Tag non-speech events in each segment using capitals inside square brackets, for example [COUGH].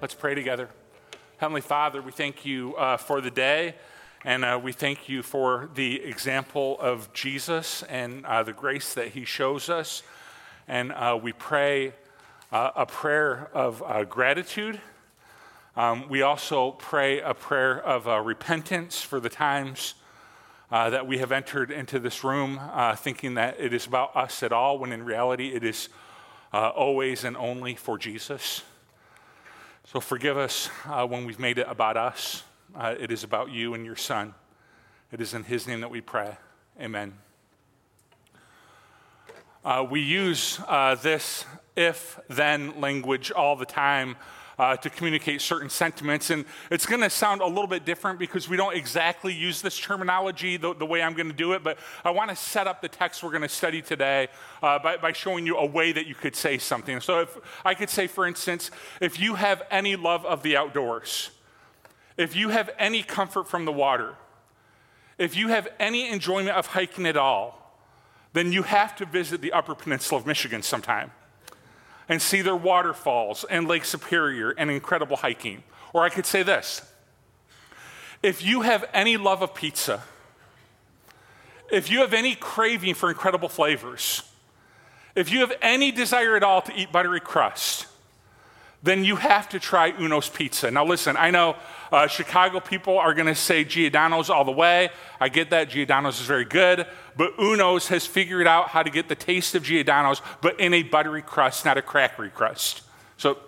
Let's pray together. Heavenly Father, we thank you uh, for the day, and uh, we thank you for the example of Jesus and uh, the grace that he shows us. And uh, we pray uh, a prayer of uh, gratitude. Um, we also pray a prayer of repentance for the times that we have entered into this room thinking that it is about us at all, when in reality it is always and only for Jesus. So forgive us uh, when we've made it about us. Uh, it is about you and your Son. It is in His name that we pray. Amen. Uh, we use uh, this if then language all the time uh, to communicate certain sentiments. And it's going to sound a little bit different because we don't exactly use this terminology the, the way I'm going to do it, but I want to set up the text we're going to study today uh, by, by showing you a way that you could say something. So if I could say, for instance, if you have any love of the outdoors, if you have any comfort from the water, if you have any enjoyment of hiking at all, then you have to visit the Upper Peninsula of Michigan sometime and see their waterfalls and Lake Superior and incredible hiking. Or I could say this if you have any love of pizza, if you have any craving for incredible flavors, if you have any desire at all to eat buttery crust, then you have to try Uno's Pizza. Now, listen, I know uh, Chicago people are going to say Giordano's all the way. I get that. Giordano's is very good. But Uno's has figured out how to get the taste of Giordano's, but in a buttery crust, not a crackery crust. So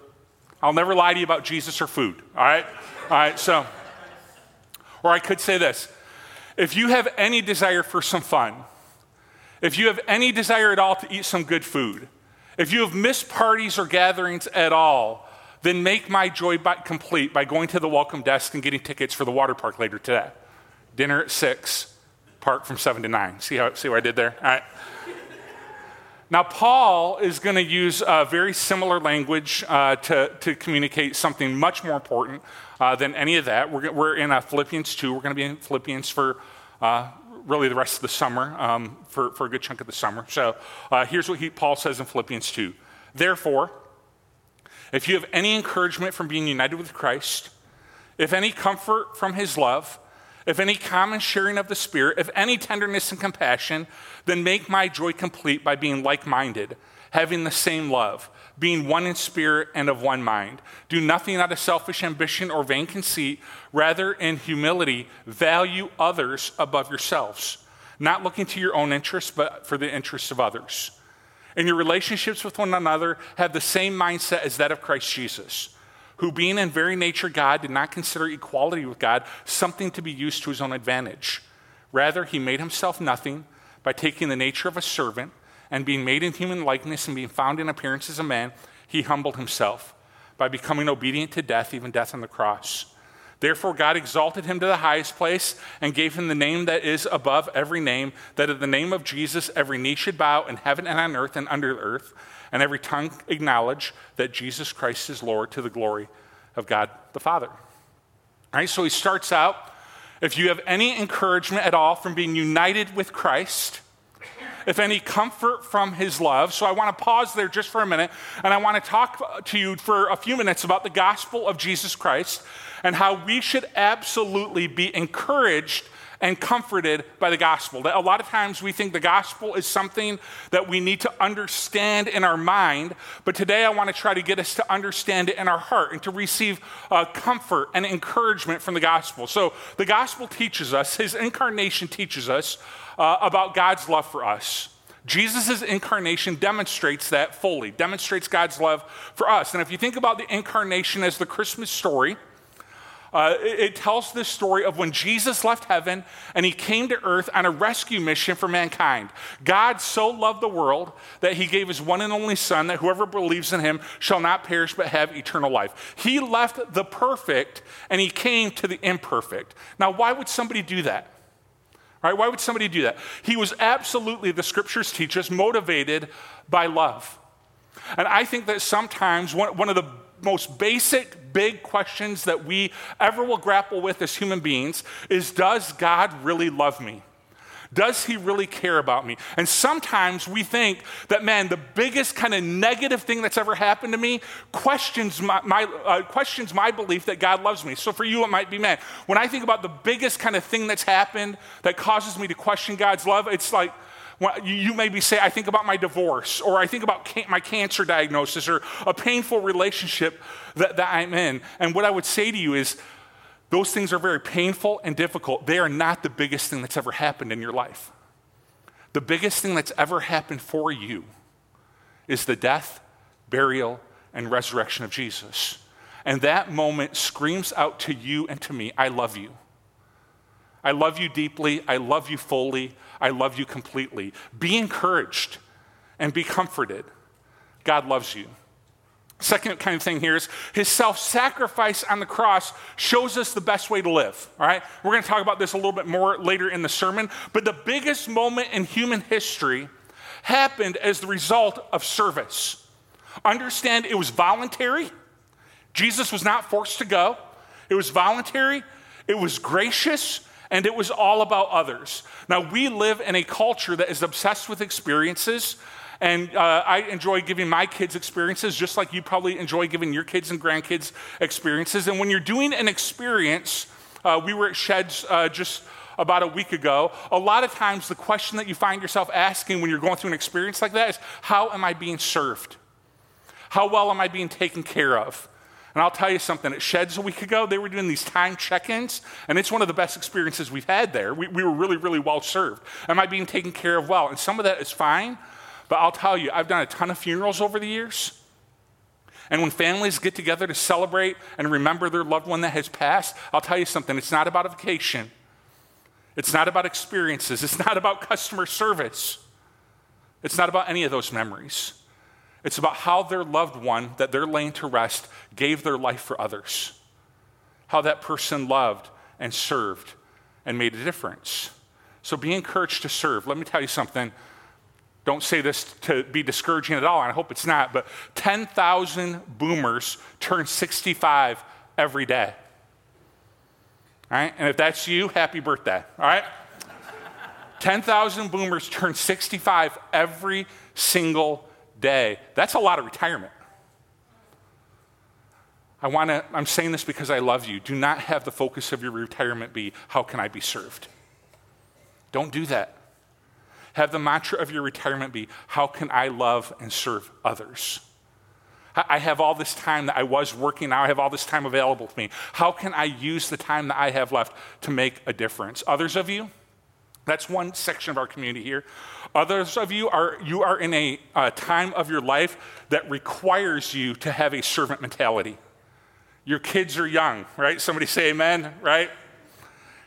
I'll never lie to you about Jesus or food, all right? All right, so, or I could say this if you have any desire for some fun, if you have any desire at all to eat some good food, if you have missed parties or gatherings at all, then make my joy complete by going to the welcome desk and getting tickets for the water park later today. Dinner at 6 park from seven to nine. See, how, see what I did there? All right. Now, Paul is going to use a very similar language uh, to, to communicate something much more important uh, than any of that. We're, we're in uh, Philippians 2. We're going to be in Philippians for uh, really the rest of the summer, um, for, for a good chunk of the summer. So uh, here's what he, Paul says in Philippians 2. Therefore, if you have any encouragement from being united with Christ, if any comfort from his love, if any common sharing of the Spirit, if any tenderness and compassion, then make my joy complete by being like minded, having the same love, being one in spirit and of one mind. Do nothing out of selfish ambition or vain conceit, rather, in humility, value others above yourselves, not looking to your own interests, but for the interests of others. In your relationships with one another, have the same mindset as that of Christ Jesus who, being in very nature God, did not consider equality with God something to be used to his own advantage. Rather, he made himself nothing by taking the nature of a servant and being made in human likeness and being found in appearance as a man, he humbled himself by becoming obedient to death, even death on the cross. Therefore, God exalted him to the highest place and gave him the name that is above every name, that at the name of Jesus every knee should bow in heaven and on earth and under the earth, and every tongue acknowledge that Jesus Christ is Lord to the glory of God the Father. All right, so he starts out if you have any encouragement at all from being united with Christ, if any comfort from his love. So I want to pause there just for a minute and I want to talk to you for a few minutes about the gospel of Jesus Christ and how we should absolutely be encouraged and comforted by the gospel. That a lot of times we think the gospel is something that we need to understand in our mind, but today I want to try to get us to understand it in our heart and to receive uh, comfort and encouragement from the gospel. So the gospel teaches us, his incarnation teaches us uh, about God's love for us. Jesus' incarnation demonstrates that fully, demonstrates God's love for us. And if you think about the incarnation as the Christmas story, uh, it, it, tells this story of when Jesus left heaven and he came to earth on a rescue mission for mankind. God so loved the world that he gave his one and only Son, that whoever believes in him shall not perish but have eternal life. He left the perfect and he came to the imperfect. Now, why would somebody do that? Right? Why would somebody do that? He was absolutely, the scriptures teach us, motivated by love. And I think that sometimes one, one of the most basic, big questions that we ever will grapple with as human beings is Does God really love me? Does he really care about me? And sometimes we think that, man, the biggest kind of negative thing that's ever happened to me questions my, my uh, questions my belief that God loves me. So for you, it might be, man, when I think about the biggest kind of thing that's happened that causes me to question God's love, it's like, you maybe say, I think about my divorce, or I think about my cancer diagnosis, or a painful relationship that, that I'm in. And what I would say to you is, those things are very painful and difficult. They are not the biggest thing that's ever happened in your life. The biggest thing that's ever happened for you is the death, burial, and resurrection of Jesus. And that moment screams out to you and to me I love you. I love you deeply. I love you fully. I love you completely. Be encouraged and be comforted. God loves you. Second kind of thing here is his self sacrifice on the cross shows us the best way to live. All right? We're going to talk about this a little bit more later in the sermon. But the biggest moment in human history happened as the result of service. Understand it was voluntary. Jesus was not forced to go, it was voluntary, it was gracious, and it was all about others. Now, we live in a culture that is obsessed with experiences. And uh, I enjoy giving my kids experiences just like you probably enjoy giving your kids and grandkids experiences. And when you're doing an experience, uh, we were at Shedd's uh, just about a week ago. A lot of times, the question that you find yourself asking when you're going through an experience like that is how am I being served? How well am I being taken care of? And I'll tell you something, at Shedd's a week ago, they were doing these time check ins, and it's one of the best experiences we've had there. We, we, were really, really well served. Am I being taken care of well? And some of that is fine, but I'll tell you, I've done a ton of funerals over the years. And when families get together to celebrate and remember their loved one that has passed, I'll tell you something, it's not about a vacation. It's not about experiences. It's not about customer service. It's not about any of those memories. It's about how their loved one that they're laying to rest gave their life for others. How that person loved and served and made a difference. So be encouraged to serve. Let me tell you something don't say this to be discouraging at all, and I hope it's not, but 10,000 boomers turn 65 every day. All right? And if that's you, happy birthday. All right? 10,000 boomers turn 65 every single day. That's a lot of retirement. I want to, I'm saying this because I love you. Do not have the focus of your retirement be, how can I be served? Don't do that. Have the mantra of your retirement be, How can I love and serve others? I have all this time that I was working, now I have all this time available to me. How can I use the time that I have left to make a difference? Others of you, that's one section of our community here. Others of you are you are in a, a time of your life that requires you to have a servant mentality. Your kids are young, right? Somebody say amen, right?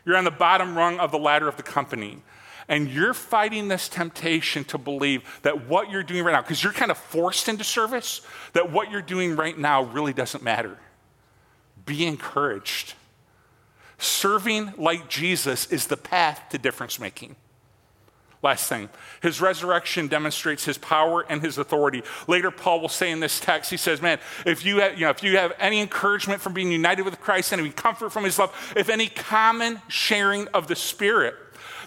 You're on the bottom rung of the ladder of the company and you're fighting this temptation to believe that what you're doing right now, because you're kind of forced into service, that what you're doing right now really doesn't matter. Be encouraged. Serving like Jesus is the path to difference making. Last thing, his resurrection demonstrates his power and his authority. Later, Paul will say in this text, he says, Man, if you have, you know, if you have any encouragement from being united with Christ, any comfort from his love, if any common sharing of the Spirit,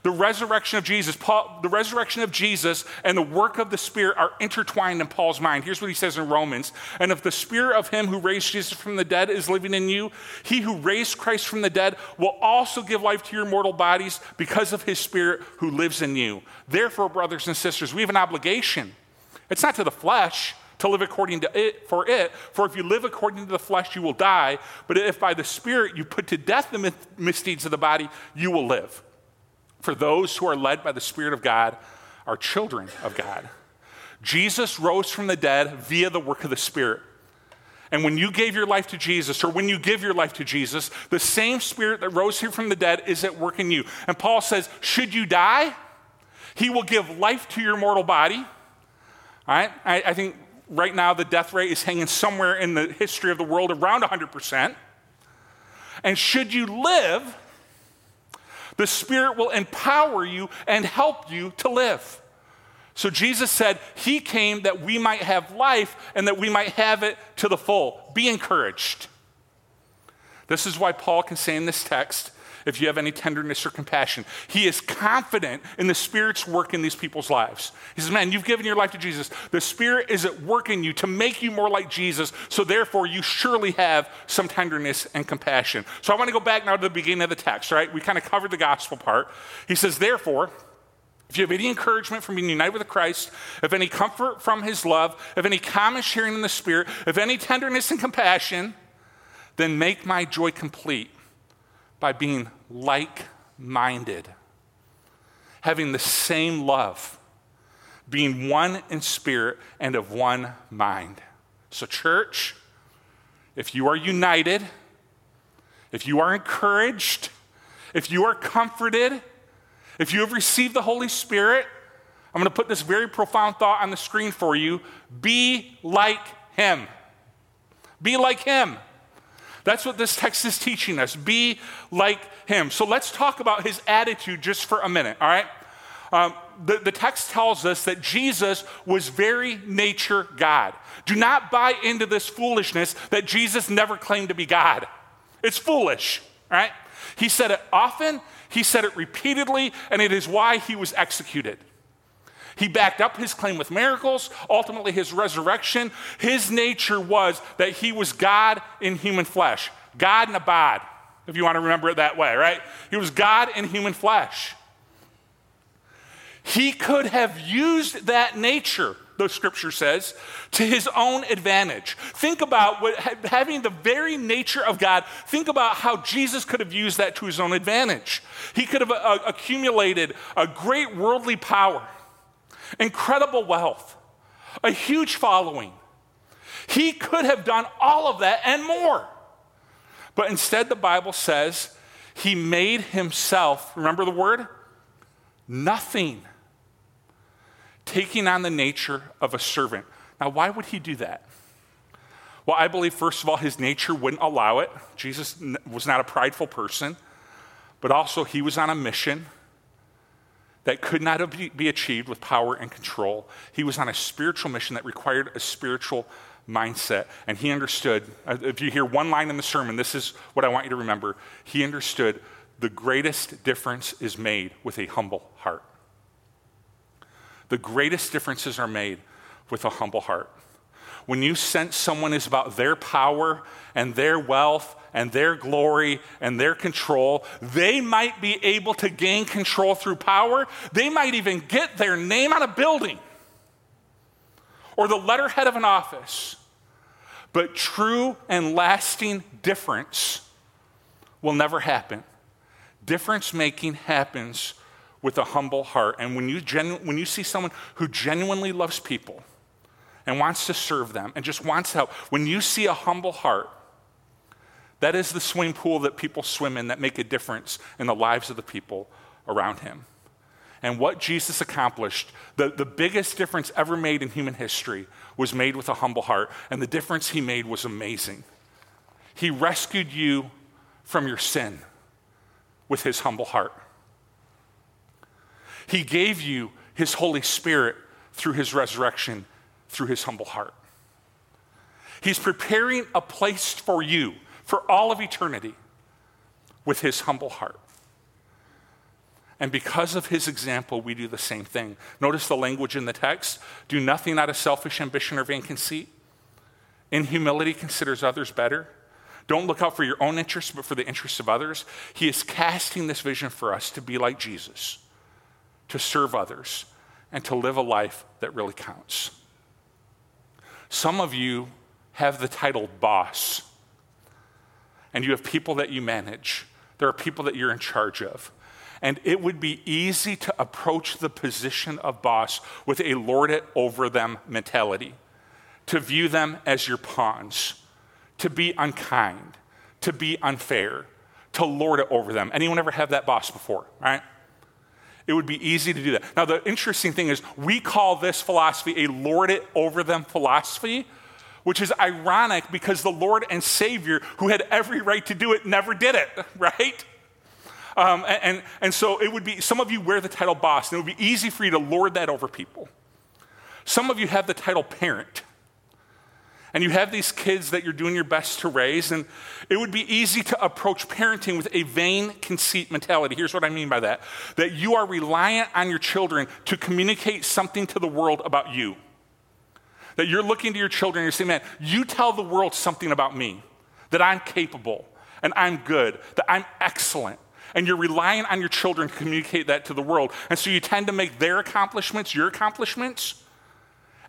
the resurrection of Jesus, Paul, the resurrection of Jesus and the work of the Spirit are intertwined in Paul's mind. Here's what he says in Romans. And if the Spirit of him who raised Jesus from the dead is living in you, he who raised Christ from the dead will also give life to your mortal bodies because of his Spirit who lives in you. Therefore, brothers and sisters, we have an obligation. It's not to the flesh to live according to it for it for if you live according to the flesh you will die but if by the spirit you put to death the misdeeds of the body you will live for those who are led by the Spirit of God are children of God. Jesus rose from the dead via the work of the Spirit. And when you gave your life to Jesus, or when you give your life to Jesus, the same Spirit that rose here from the dead is at work in you. And Paul says, Should you die, he will give life to your mortal body. All right? I, I think right now the death rate is hanging somewhere in the history of the world around 100%. And should you live, the Spirit will empower you and help you to live. So Jesus said, He came that we might have life and that we might have it to the full. Be encouraged. This is why Paul can say in this text if you have any tenderness or compassion. He is confident in the Spirit's work in these people's lives. He says, Man, you've given your life to Jesus. The Spirit is at work in you to make you more like Jesus, so therefore you surely have some tenderness and compassion. So I want to go back now to the beginning of the text, right? We kind of covered the gospel part. He says, Therefore, if you have any encouragement from being united with Christ, if any comfort from his love, if any common sharing in the Spirit, if any tenderness and compassion, then make my joy complete by being like minded, having the same love, being one in spirit and of one mind. So, church, if you are united, if you are encouraged, if you are comforted, if you have received the Holy Spirit, I'm going to put this very profound thought on the screen for you. Be like Him. Be like Him. That's what this text is teaching us. Be like Him. So let's talk about His attitude just for a minute, all right? Um, the, the text tells us that Jesus was very nature God. Do not buy into this foolishness that Jesus never claimed to be God. It's foolish, right? He said it often, he said it repeatedly, and it is why he was executed. He backed up his claim with miracles, ultimately, his resurrection. His nature was that he was God in human flesh, God in a bod, if you want to remember it that way, right? He was God in human flesh. He could have used that nature the scripture says, to his own advantage. Think about what, having the very nature of God, think about how Jesus could have used that to his own advantage. He could have uh, accumulated a great worldly power, incredible wealth, a huge following. He could have done all of that and more. But instead, the Bible says he made himself, remember the word? Nothing taking on the nature of a servant. Now, why would he do that? Well, I believe, first of all, his nature wouldn't allow it. Jesus was not a prideful person, but also he was on a mission that could not be achieved with power and control. He was on a spiritual mission that required a spiritual mindset. And he understood, uh, if you hear one line in the sermon, this is what I want you to remember. He understood the greatest difference is made with a humble heart. The greatest differences are made with a humble heart. When you sense someone is about their power and their wealth and their glory and their control, they might be able to gain control through power. They might even get their name on a building or the letterhead of an office. But true and lasting difference will never happen. Difference making happens with a humble heart. And when you, genu- when you see someone who genuinely loves people and wants to serve them and just wants to help, when you see a humble heart, that is the swimming pool that people swim in that make a difference in the lives of the people around him. And what Jesus accomplished, the, the biggest difference ever made in human history, was made with a humble heart. And the difference he made was amazing. He rescued you from your sin with his humble heart. He gave you His Holy Spirit through His resurrection, through His humble heart. He's preparing a place for you for all of eternity with His humble heart. And because of his example, we do the same thing. Notice the language in the text do nothing out of selfish ambition or vain conceit. In humility, considers others better. Don't look out for your own interests, but for the interests of others. He is casting this vision for us to be like Jesus to serve others, and to live a life that really counts. Some of you have the title boss, and you have people that you manage. There are people that you're in charge of. And it would be easy to approach the position of boss with a lord it over them mentality, to view them as your pawns, to be unkind, to be unfair, to lord it over them. Anyone ever have that boss before, right? it would be easy to do that. Now, the interesting thing is, we call this philosophy a lord it over them philosophy, which is ironic because the Lord and Savior, who had every right to do it, never did it, [LAUGHS] right? Um, and, and so it would be, some of you wear the title boss, and it would be easy for you to lord that over people. Some of you have the title parent. and you have these kids that you're doing your best to raise, and it would be easy to approach parenting with a vain conceit mentality. Here's what I mean by that that you are reliant on your children to communicate something to the world about you. That you're looking to your children and you're saying, man, you tell the world something about me, that I'm capable and I'm good, that I'm excellent. And you're relying on your children to communicate that to the world. And so you tend to make their accomplishments your accomplishments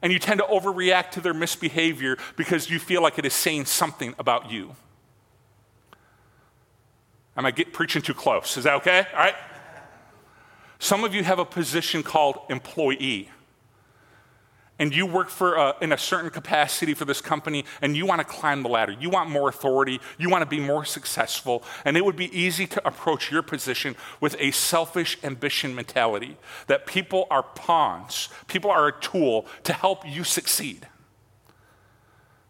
and you tend to overreact to their misbehavior because you feel like it is saying something about you. Am I get, preaching too close? Is that okay? All right. Some of you have a position called employee and you work for a, in a certain capacity for this company and you want to climb the ladder you want more authority you want to be more successful and it would be easy to approach your position with a selfish ambition mentality that people are pawns people are a tool to help you succeed.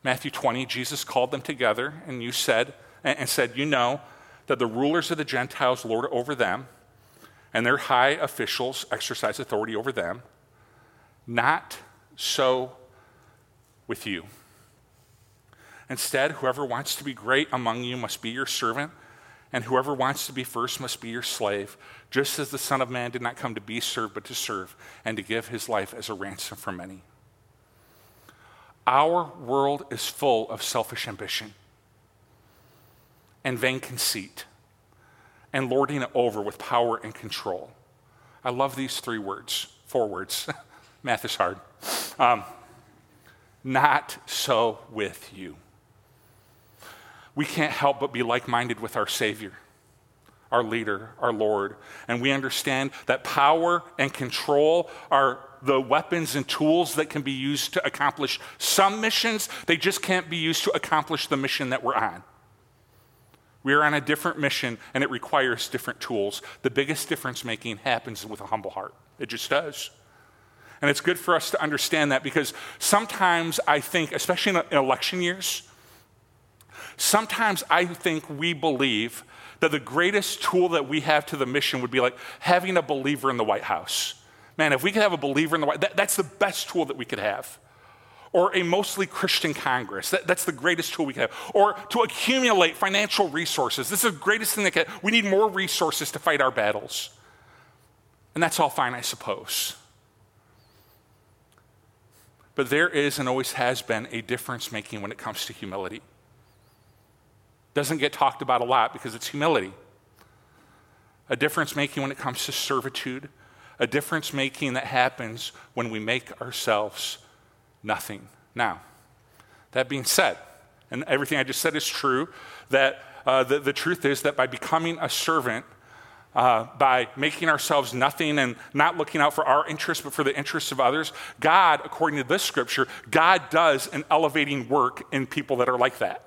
Matthew 20 jesus called them together and you said and said you know that the rulers of the gentiles lord over them and their high officials exercise authority over them not so with you. Instead, whoever wants to be great among you must be your servant, and whoever wants to be first must be your slave, just as the Son of Man did not come to be served, but to serve, and to give his life as a ransom for many. Our world is full of selfish ambition and vain conceit and lording it over with power and control. I love these three words, four words. [LAUGHS] Math is hard. Um, not so with you. We can't help but be like minded with our Savior, our leader, our Lord. And we understand that power and control are the weapons and tools that can be used to accomplish some missions. They just can't be used to accomplish the mission that we're on. We are on a different mission and it requires different tools. The biggest difference making happens with a humble heart. It just does. And it's good for us to understand that because sometimes I think, especially in election years, sometimes I think we believe that the greatest tool that we have to the mission would be like having a believer in the White House. Man, if we could have a believer in the White that, that's the best tool that we could have. Or a mostly Christian Congress. That, that's the greatest tool we could have. Or to accumulate financial resources. This is the greatest thing that. We need more resources to fight our battles. And that's all fine, I suppose. But there is and always has been a difference making when it comes to humility. Doesn't get talked about a lot because it's humility. A difference making when it comes to servitude, a difference making that happens when we make ourselves nothing. Now, that being said, and everything I just said is true, that uh, the, the truth is that by becoming a servant, uh, by making ourselves nothing and not looking out for our interests, but for the interests of others. God, according to this scripture, God does an elevating work in people that are like that.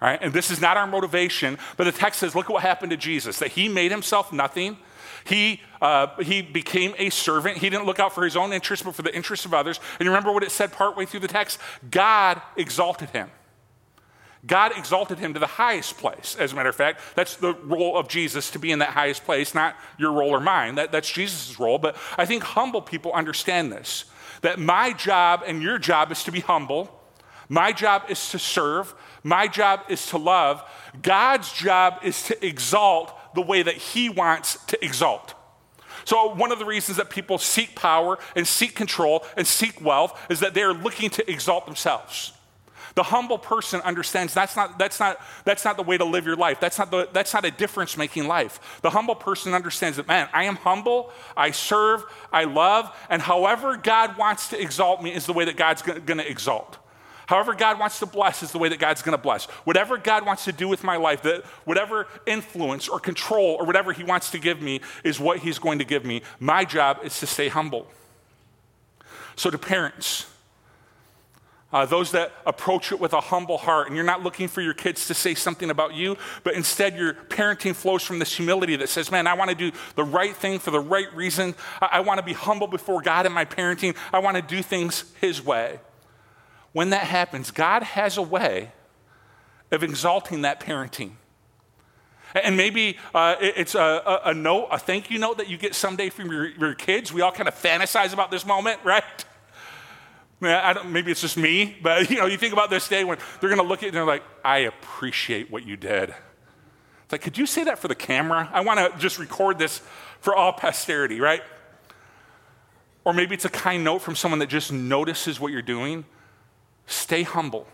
Right? And this is not our motivation, but the text says, look at what happened to Jesus, that he made himself nothing. He, uh, he became a servant. He didn't look out for his own interests, but for the interests of others. And you remember what it said partway through the text? God exalted him. God exalted him to the highest place. As a matter of fact, that's the role of Jesus to be in that highest place, not your role or mine. That, that's Jesus' role. But I think humble people understand this that my job and your job is to be humble, my job is to serve, my job is to love. God's job is to exalt the way that he wants to exalt. So, one of the reasons that people seek power and seek control and seek wealth is that they are looking to exalt themselves. The humble person understands that's not, that's not, that's not the way to live your life. That's not, the, that's not a difference making life. The humble person understands that, man, I am humble, I serve, I love, and however God wants to exalt me is the way that God's going to exalt. However, God wants to bless is the way that God's going to bless. Whatever God wants to do with my life, that whatever influence or control or whatever He wants to give me is what He's going to give me. My job is to stay humble. So, to parents, uh, those that approach it with a humble heart, and you're not looking for your kids to say something about you, but instead your parenting flows from this humility that says, Man, I want to do the right thing for the right reason. I, I want to be humble before God in my parenting. I want to do things His way. When that happens, God has a way of exalting that parenting. And maybe uh, it's a, a, a, note, a thank you note that you get someday from your, your kids. We all kind of fantasize about this moment, [LAUGHS] right? [LAUGHS] maybe it's just me, but you know, you think about this day when they're going to look at it and they're like, I appreciate what you did. It's like, could you say that for the camera? I want to just record this for all posterity, right? Or maybe it's a kind note from someone that just notices what you're doing. Stay humble.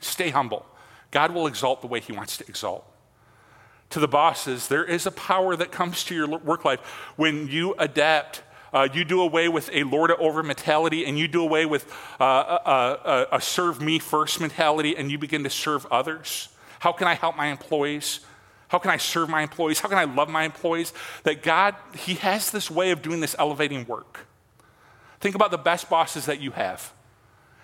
Stay humble. God will exalt the way He wants to exalt. To the bosses, there is a power that comes to your work life when you adapt. Uh, you do away with a lord over mentality and you do away with uh, a, a, a serve me first mentality and you begin to serve others. How can I help my employees? How can I serve my employees? How can I love my employees? That God, He has this way of doing this elevating work. Think about the best bosses that you have.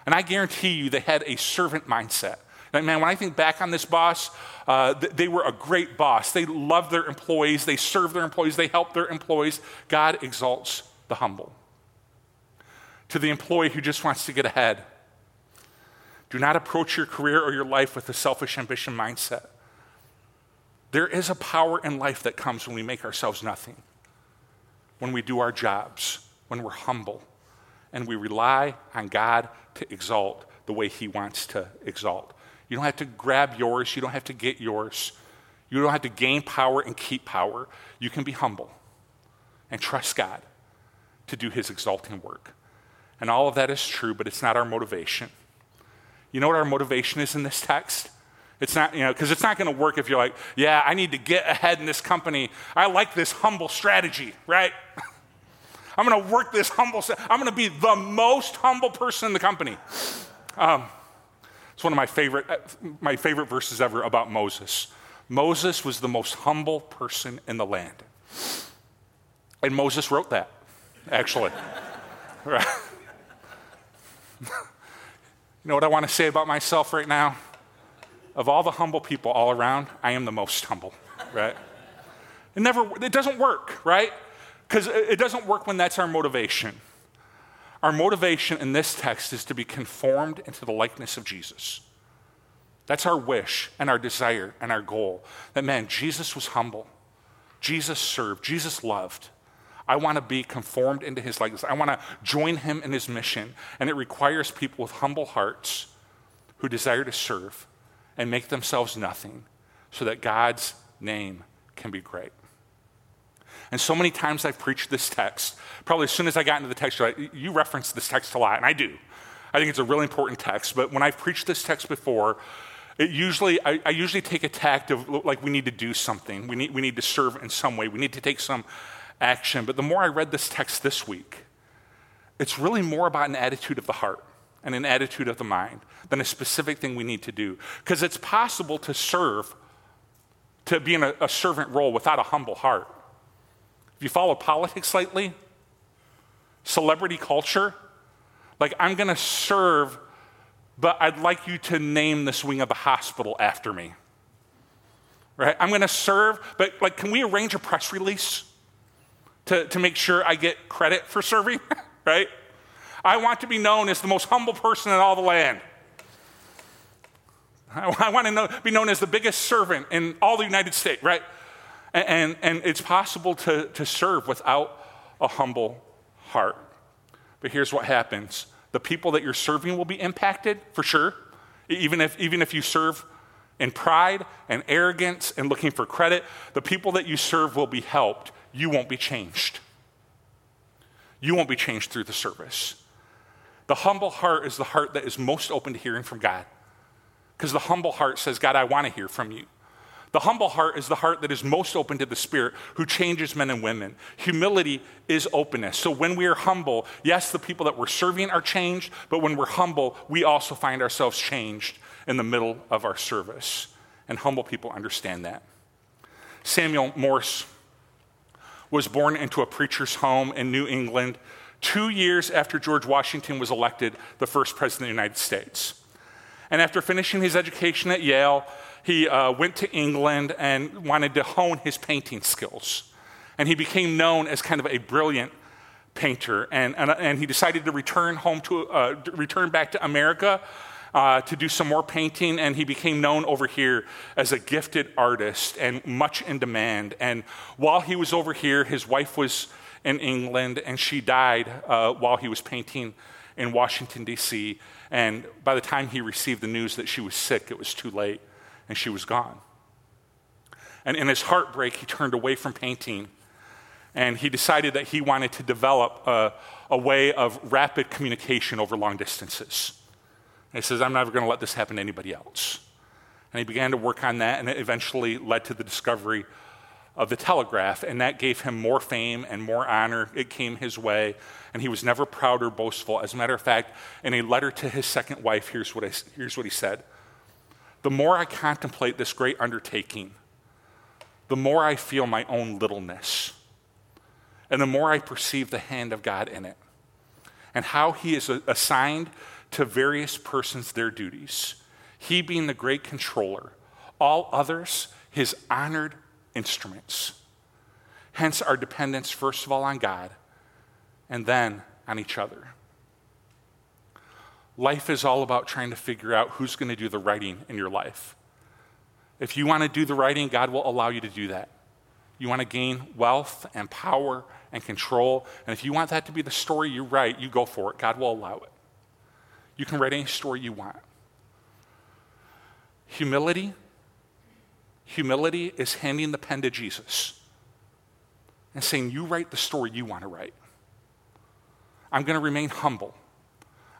And I guarantee you they had a servant mindset. Man, when I think back on this boss, uh, they were a great boss. They loved their employees, they served their employees, they helped their employees. God exalts the humble. To the employee who just wants to get ahead, do not approach your career or your life with a selfish ambition mindset. There is a power in life that comes when we make ourselves nothing, when we do our jobs, when we're humble, and we rely on God to exalt the way He wants to exalt. You don't have to grab yours, you don't have to get yours, you don't have to gain power and keep power. You can be humble and trust God to do His exalting work. And all of that is true, but it's not our motivation. You know what our motivation is in this text? It's not, you know, because it's not going to work if you're like, yeah, I need to get ahead in this company. I like this humble strategy, right? [LAUGHS] I'm going to work this humble, I'm going to be the most humble person in the company. Um, it's one of my favorite, uh, my favorite verses ever about Moses. Moses was the most humble person in the land. And Moses wrote that, actually. right. you know what I want to say about myself right now? of all the humble people all around, I am the most humble, right? It never, it doesn't work, right? Because it doesn't work when that's our motivation. Our motivation in this text is to be conformed into the likeness of Jesus. That's our wish and our desire and our goal. That man, Jesus was humble. Jesus served. Jesus loved. I want to be conformed into his likeness. I want to join him in his mission. And it requires people with humble hearts who desire to serve and make themselves nothing so that God's name can be great. And so many times I've preached this text, probably as soon as I got into the text, you reference this text a lot, and I do. I think it's a really important text, but when I've preached this text before, it usually, I, I, usually take a tact of like we need to do something. We need, we need to serve in some way. We need to take some action. But the more I read this text this week, it's really more about an attitude of the heart and an attitude of the mind than a specific thing we need to do. Because it's possible to serve, to be in a, a servant role without a humble heart. If you follow politics lately, celebrity culture, like I'm going to serve, but I'd like you to name this wing of the hospital after me. Right? I'm going to serve, but like, can we arrange a press release to, to make sure I get credit for serving? [LAUGHS] right? I want to be known as the most humble person in all the land. I, [LAUGHS] want to know, be known as the biggest servant in all the United States, right? And, and, and it's possible to, to serve without a humble heart. But here's what happens the people that you're serving will be impacted for sure, even if, even if you serve in pride and arrogance and looking for credit. The people that you serve will be helped. You won't be changed. You won't be changed through the service. The humble heart is the heart that is most open to hearing from God. Because the humble heart says, God, I want to hear from you. The humble heart is the heart that is most open to the Spirit who changes men and women. Humility is openness. So when we are humble, yes, the people that we're serving are changed, but when we're humble, we also find ourselves changed in the middle of our service. And humble people understand that. Samuel Morse was born into a preacher's home in New England two years after George Washington was elected the first president of the United States. And after finishing his education at Yale, he uh, went to England and wanted to hone his painting skills. And he became known as kind of a brilliant painter. And, and, and he decided to return home to, uh, return back to America uh, to do some more painting. And he became known over here as a gifted artist and much in demand. And while he was over here, his wife was in England and she died uh, while he was painting in Washington, D.C., and by the time he received the news that she was sick, it was too late, and she was gone. And in his heartbreak, he turned away from painting, and he decided that he wanted to develop a, a way of rapid communication over long distances. And he says, I'm never going to let this happen to anybody else. And he began to work on that, and it eventually led to the discovery of the telegraph, and that gave him more fame and more honor. It came his way, and he was never proud or boastful. As a matter of fact, in a letter to his second wife, here's what, I, here's what he said The more I contemplate this great undertaking, the more I feel my own littleness, and the more I perceive the hand of God in it, and how he has assigned to various persons their duties, he being the great controller, all others his honored instruments. Hence, our dependence, first of all, on God and then on each other. Life is all about trying to figure out who's going to do the writing in your life. If you want to do the writing, God will allow you to do that. You want to gain wealth and power and control, and if you want that to be the story you write, you go for it. God will allow it. You can write any story you want. Humility Humility is handing the pen to Jesus and saying, You write the story you want to write. I'm going to remain humble.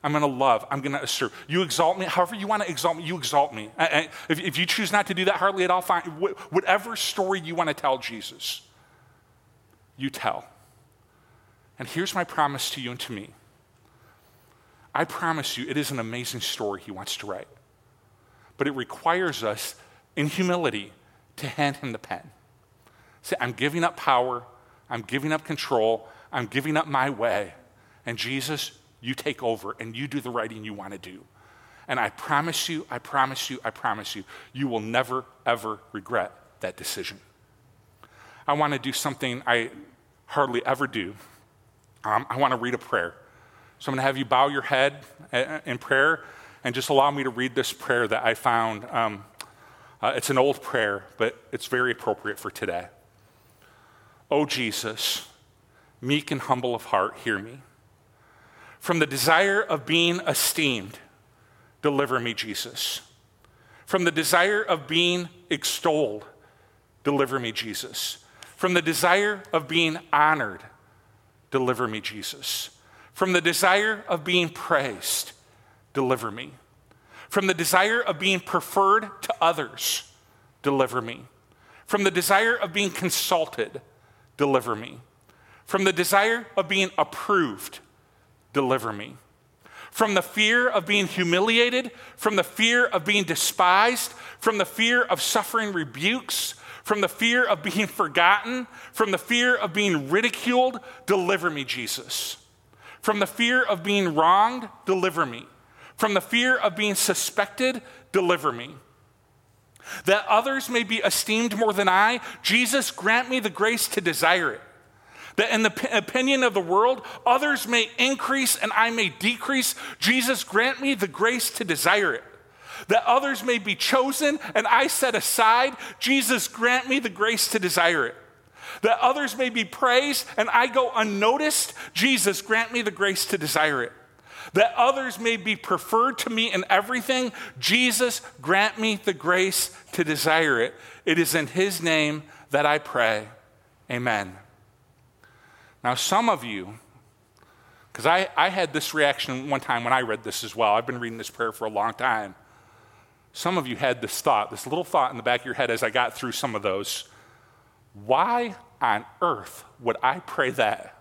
I'm going to love. I'm going to assert. You exalt me, however you want to exalt me, you exalt me. if, if, you choose not to do that, hardly at all, fine. Whatever story you want to tell Jesus, you tell. And here's my promise to you and to me I promise you, it is an amazing story he wants to write. But it requires us in humility to hand him the pen. Say, I'm giving up power, I'm giving up control, I'm giving up my way. And Jesus, you take over and you do the writing you want to do. And I promise you, I promise you, I promise you, you will never, ever regret that decision. I want to do something I hardly ever do. Um, I want to read a prayer. So I'm going to have you bow your head uh, in prayer and just allow me to read this prayer that I found um, uh, it's an old prayer, but it's very appropriate for today. Oh, Jesus, meek and humble of heart, hear me. From the desire of being esteemed, deliver me, Jesus. From the desire of being extolled, deliver me, Jesus. From the desire of being honored, deliver me, Jesus. From the desire of being praised, deliver me. From the desire of being preferred to others, deliver me. From the desire of being consulted, deliver me. From the desire of being approved, deliver me. From the fear of being humiliated, from the fear of being despised, from the fear of suffering rebukes, from the fear of being forgotten, from the fear of being ridiculed, deliver me, Jesus. From the fear of being wronged, deliver me. From the fear of being suspected, deliver me. That others may be esteemed more than I, Jesus, grant me the grace to desire it. That in the p- opinion of the world, others may increase and I may decrease. Jesus, grant me the grace to desire it. That others may be chosen and I set aside. Jesus, grant me the grace to desire it. That others may be praised and I go unnoticed. Jesus, grant me the grace to desire it that others may be preferred to me in everything, Jesus, grant me the grace to desire it. It is in His name that I pray. Amen. Now, some of you, because I, I had this reaction one time when I read this as well. I've been reading this prayer for a long time. Some of you had this thought, this little thought in the back of your head as I got through some of those. Why on earth would I pray that?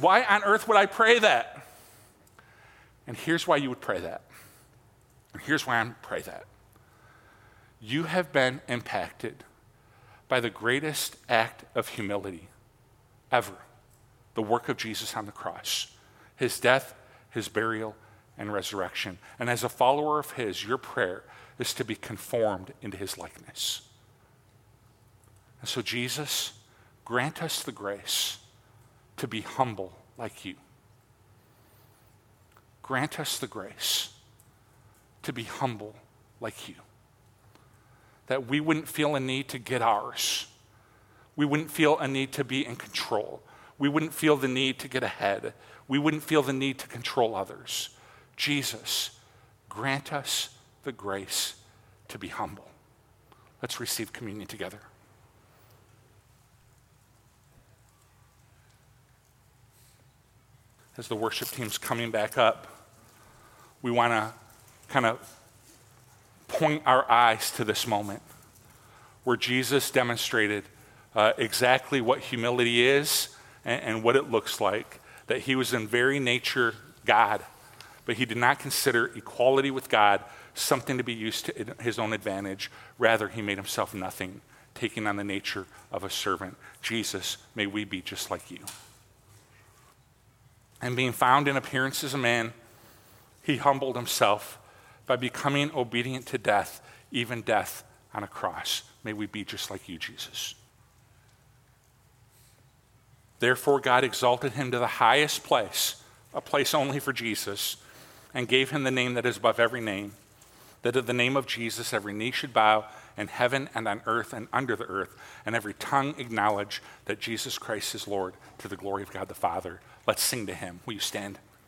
Why on earth would I pray that? And here's why you would pray that. And here's why I pray that. You have been impacted by the greatest act of humility ever the work of Jesus on the cross, his death, his burial, and resurrection. And as a follower of his, your prayer is to be conformed into his likeness. And so, Jesus, grant us the grace to be humble like you. Grant us the grace to be humble like you. That we wouldn't feel a need to get ours. We wouldn't feel a need to be in control. We wouldn't feel the need to get ahead. We wouldn't feel the need to control others. Jesus, grant us the grace to be humble. Let's receive communion together. As the worship team's coming back up, we want to kind of point our eyes to this moment where Jesus demonstrated uh, exactly what humility is and, and what it looks like. That he was in very nature God, but he did not consider equality with God something to be used to his own advantage. Rather, he made himself nothing, taking on the nature of a servant. Jesus, may we be just like you. And being found in appearance as a man, he humbled himself by becoming obedient to death, even death on a cross. May we be just like you, Jesus. Therefore, God exalted him to the highest place, a place only for Jesus, and gave him the name that is above every name, that at the name of Jesus every knee should bow in heaven and on earth and under the earth, and every tongue acknowledge that Jesus Christ is Lord to the glory of God the Father. Let's sing to him. Will you stand?